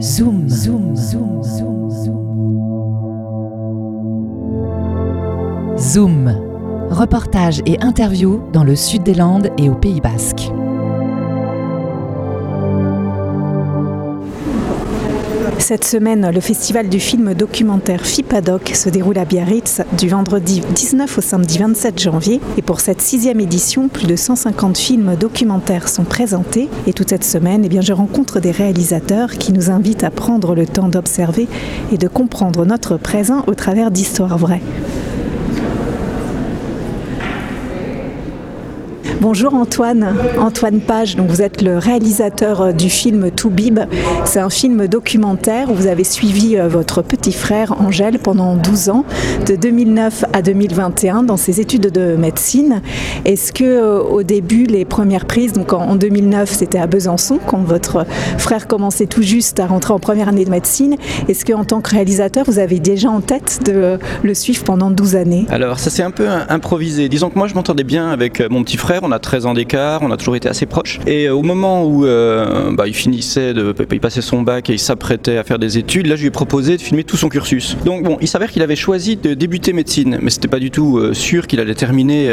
Zoom, zoom, zoom, zoom, zoom. Zoom. Reportage et interview dans le sud des Landes et au Pays Basque. Cette semaine, le festival du film documentaire FIPADOC se déroule à Biarritz du vendredi 19 au samedi 27 janvier. Et pour cette sixième édition, plus de 150 films documentaires sont présentés. Et toute cette semaine, eh je rencontre des réalisateurs qui nous invitent à prendre le temps d'observer et de comprendre notre présent au travers d'histoires vraies. Bonjour Antoine, Antoine Page, donc vous êtes le réalisateur euh, du film Toubib. C'est un film documentaire où vous avez suivi euh, votre petit frère Angèle pendant 12 ans, de 2009 à 2021 dans ses études de médecine. Est-ce que euh, au début, les premières prises, donc en 2009 c'était à Besançon, quand votre frère commençait tout juste à rentrer en première année de médecine, est-ce qu'en tant que réalisateur, vous avez déjà en tête de le suivre pendant 12 années? Alors ça s'est un peu improvisé. Disons que moi je m'entendais bien avec mon petit frère on a 13 ans d'écart, on a toujours été assez proches. Et euh, au moment où euh, bah, il finissait, de, il passait son bac et il s'apprêtait à faire des études, là je lui ai proposé de filmer tout son cursus. Donc bon, il s'avère qu'il avait choisi de débuter médecine, mais c'était pas du tout euh, sûr qu'il allait terminer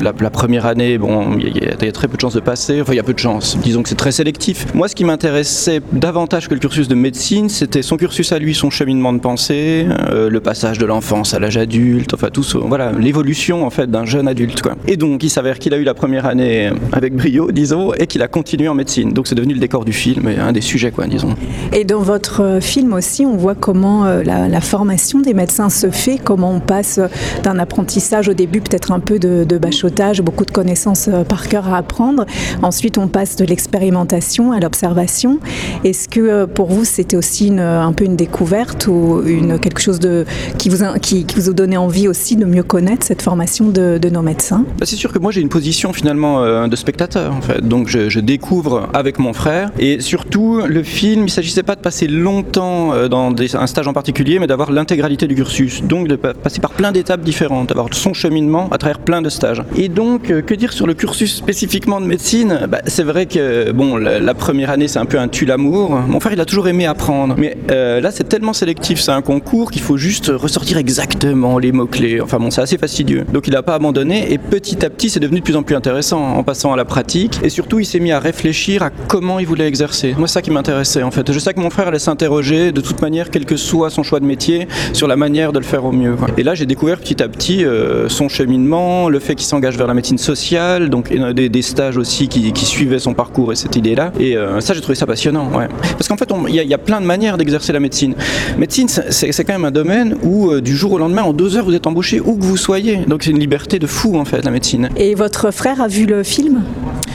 la, première année. Bon, il y, a très peu de chances de passer, enfin il y a peu de chances. Disons que c'est très sélectif. Moi, ce qui m'intéressait davantage que le cursus de médecine, c'était son cursus à lui, son cheminement de pensée, le passage de l'enfance à l'âge adulte, enfin tout, voilà, l'évolution en fait d'un jeune adulte. Quoi. Et donc, il s'avère qu'il a eu la première première année avec brio, disons, et qu'il a continué en médecine. Donc c'est devenu le décor du film et un des sujets, quoi, disons. Et dans votre euh, film aussi, on voit comment euh, la, formation des médecins se fait, comment on passe d'un apprentissage au début, peut-être un peu de, bachotage, beaucoup de connaissances euh, par cœur à apprendre. Ensuite, on passe de l'expérimentation à l'observation. Est-ce que pour vous, c'était aussi une, un peu une découverte ou une, quelque chose de, qui, vous a, qui, vous a donné envie aussi de mieux connaître cette formation de, de nos médecins? Bah, C'est sûr que moi, j'ai une position finalement euh, de spectateur en fait. Donc je, découvre avec mon frère et surtout le film, il s'agissait pas de passer longtemps euh, dans un stage en particulier, mais d'avoir l'intégralité du cursus. Donc de passer par plein d'étapes différentes, d'avoir son cheminement à travers plein de stages. Et donc euh, que dire sur le cursus spécifiquement de médecine? Bah, C'est vrai que bon, la, première année c'est un peu un tue l'amour. Mon frère il a toujours aimé apprendre, mais là c'est tellement sélectif, c'est un concours qu'il faut juste ressortir exactement les mots clés. Enfin bon, c'est assez fastidieux. Donc il n'a pas abandonné et petit à petit c'est devenu de plus en plus intéressant en passant à la pratique. Et surtout, il s'est mis à réfléchir à comment il voulait exercer. Moi, c'est ça qui m'intéressait en fait. Je sais que mon frère allait s'interroger de toute manière, quel que soit son choix de métier, sur la manière de le faire au mieux. Et là, j'ai découvert petit à petit euh, son cheminement, le fait qu'il s'engage vers la médecine sociale, donc des, des stages aussi qui, suivaient son parcours et cette idée-là. Et euh, ça, j'ai trouvé ça passionnant. Parce qu'en fait, il y, a plein de manières d'exercer la médecine. Médecine, c'est quand même un domaine où euh, du jour au lendemain, en deux heures, vous êtes embauché où que vous soyez. Donc c'est une liberté de fou en fait, la médecine. Et votre frère a vu le film?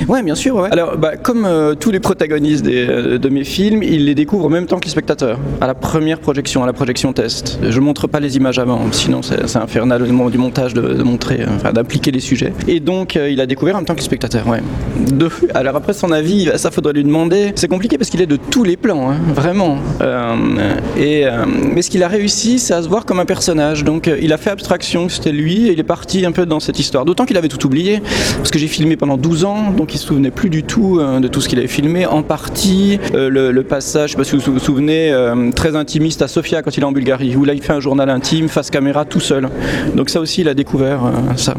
Oui, bien sûr. Alors, bah, comme euh, tous les protagonistes euh, de mes films, ils les découvrent en même temps que les spectateurs, à la première projection, à la projection test. Je montre pas les images avant, sinon c'est infernal au moment du montage de, montrer, euh, enfin, d'impliquer les sujets. Et donc, il a découvert en même temps que les spectateurs. Ouais. alors après, son avis, ça faudrait lui demander. C'est compliqué parce qu'il est de tous les plans, hein, vraiment. et, mais ce qu'il a réussi, c'est à se voir comme un personnage. Donc, il a fait abstraction, c'était lui, et il est parti un peu dans cette histoire. D'autant qu'il avait tout oublié, parce que j'ai filmé pendant 12 ans, il se souvenait plus du tout euh, de tout ce qu'il avait filmé. En partie, euh, le, passage, je sais vous vous souvenez, euh, très intimiste à Sofia quand il est en Bulgarie, où là il fait un journal intime face caméra tout seul. Donc ça aussi, il a découvert ça.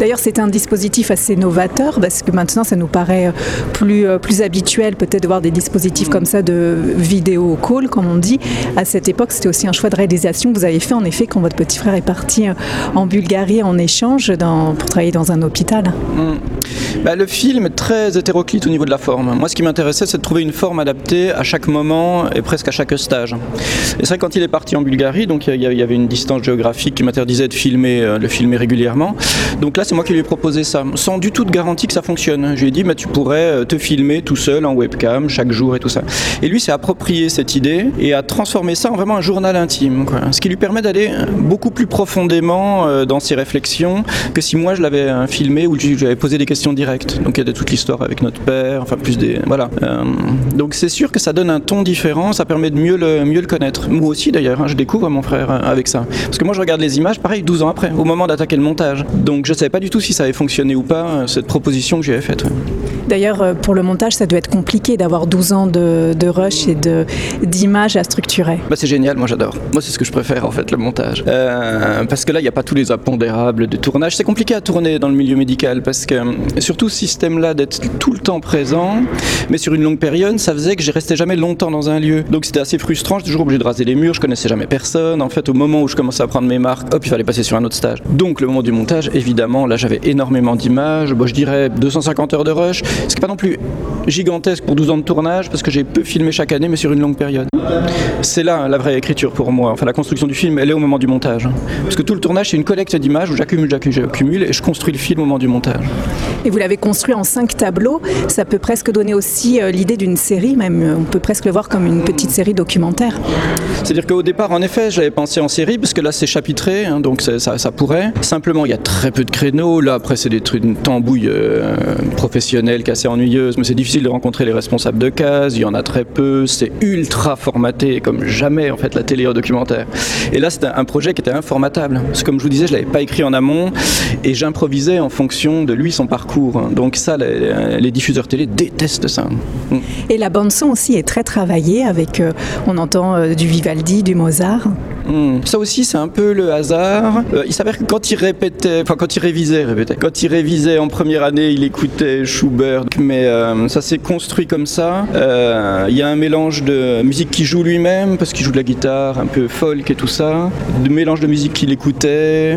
D'ailleurs, c'est un dispositif assez novateur parce que maintenant, ça nous paraît euh, plus, euh, plus habituel peut-être de voir des dispositifs comme ça de vidéo call, comme on dit. À cette époque, c'était aussi un choix de réalisation que vous avez fait en effet quand votre petit frère est parti euh, en Bulgarie en échange pour travailler dans un hôpital. Hmm. Bah, le film est très hétéroclite au niveau de la forme. Moi, ce qui m'intéressait, c'est de trouver une forme adaptée à chaque moment et presque à chaque stage. Et c'est vrai quand il est parti en Bulgarie, donc il y avait une distance géographique qui m'interdisait de filmer, le filmer régulièrement. Donc là, c'est moi qui lui ai proposé ça, sans du tout de garantie que ça fonctionne. Je lui ai dit, bah, tu pourrais euh, te filmer tout seul en webcam chaque jour et tout ça. Et lui s'est approprié cette idée et a transformé ça en vraiment un journal intime. Ce qui lui permet d'aller beaucoup plus profondément euh, dans ses réflexions que si moi je l'avais euh, filmé ou je lui avais posé des questions directes. Donc il y a toute l'histoire avec notre père, enfin plus des. Voilà. donc c'est sûr que ça donne un ton différent, ça permet de mieux le, mieux le connaître. Moi aussi d'ailleurs, hein, je découvre mon frère avec ça. Parce que moi je regarde les images, pareil, 12 ans après, au moment d'attaquer le montage. Donc je savais pas du tout si ça avait fonctionné ou pas, euh, cette proposition que j'avais faite. D'ailleurs, euh, pour le montage, ça doit être compliqué d'avoir 12 ans de, rush et d'images à structurer. Bah, c'est génial, moi j'adore. Moi, c'est ce que je préfère en fait, le montage. Euh, parce que là, il n'y a pas tous les impondérables de tournage. C'est compliqué à tourner dans le milieu médical parce que, surtout ce système-là d'être tout le temps présent, mais sur une longue période, ça faisait que je restais jamais longtemps dans un lieu. Donc c'était assez frustrant, j'étais toujours obligé de raser les murs, je connaissais jamais personne. En fait, au moment où je commençais à prendre mes marques, hop, il fallait passer sur un autre stage. Donc le moment du montage, évidemment, là j'avais énormément d'images, bon, je dirais 250 heures de rush, ce qui n'est pas non plus gigantesque pour 12 ans de tournage parce que j'ai peu filmé chaque année mais sur une longue période. C'est là la vraie écriture pour moi. Enfin la construction du film elle est au moment du montage. Parce que tout le tournage c'est une collecte d'images où j'accumule, j'accumule et je construis le film au moment du montage. Et vous l'avez construit en cinq tableaux. Ça peut presque donner aussi euh, l'idée d'une série, même on peut presque le voir comme une petite série documentaire. C'est-à-dire qu'au départ, en effet, j'avais pensé en série parce que là c'est chapitré, hein, donc ça, ça, pourrait. Simplement, il y a très peu de créneaux. Là, après, c'est des trucs, une tambouille euh, professionnelle assez ennuyeuse, mais c'est difficile de rencontrer les responsables de cases. Il y en a très peu. C'est ultra formaté, comme jamais en fait la télé en documentaire. Et là, c'était un projet qui était informatable. Parce que, comme je vous disais, je l'avais pas écrit en amont et j'improvisais en fonction de lui son parcours donc ça, les, diffuseurs télé détestent ça. Et la bande son aussi est très travaillée avec, euh, on entend euh, du Vivaldi, du Mozart. Hmm. Ça aussi, c'est un peu le hasard. Euh, il s'avère que quand il répétait, enfin quand il révisait, répétait, quand il révisait en première année, il écoutait Schubert, mais ça s'est construit comme ça. Il y a un mélange de musique qu'il joue lui-même, parce qu'il joue de la guitare, un peu folk et tout ça, de mélange de musique qu'il écoutait.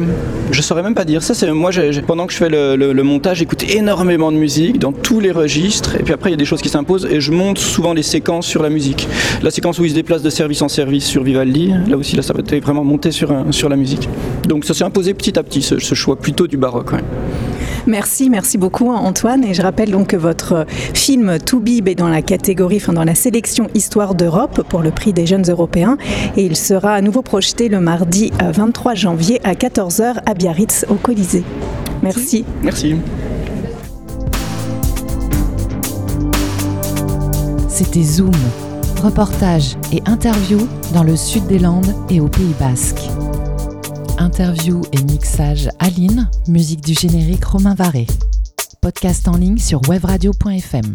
Je saurais même pas dire. Ça, c'est moi, pendant que je fais le, le montage, j'écoute énormément de musique dans tous les registres, et puis après il y a des choses qui s'imposent, et je monte souvent les séquences sur la musique. La séquence où il se déplace de service en service sur Vivaldi, là aussi là, ça va être vraiment monté sur, sur la musique. Donc ça s'est imposé petit à petit, ce, choix plutôt du baroque. Merci, merci beaucoup Antoine. Et je rappelle donc que votre film Toubib est dans la catégorie, enfin dans la sélection Histoire d'Europe pour le prix des jeunes européens. Et il sera à nouveau projeté le mardi 23 janvier à 14h à Biarritz au Colisée. Merci. Merci. C'était Zoom, reportage et interview dans le sud des Landes et au Pays Basque. Interview et mixage Aline, musique du générique Romain Varé. Podcast en ligne sur webradio.fm.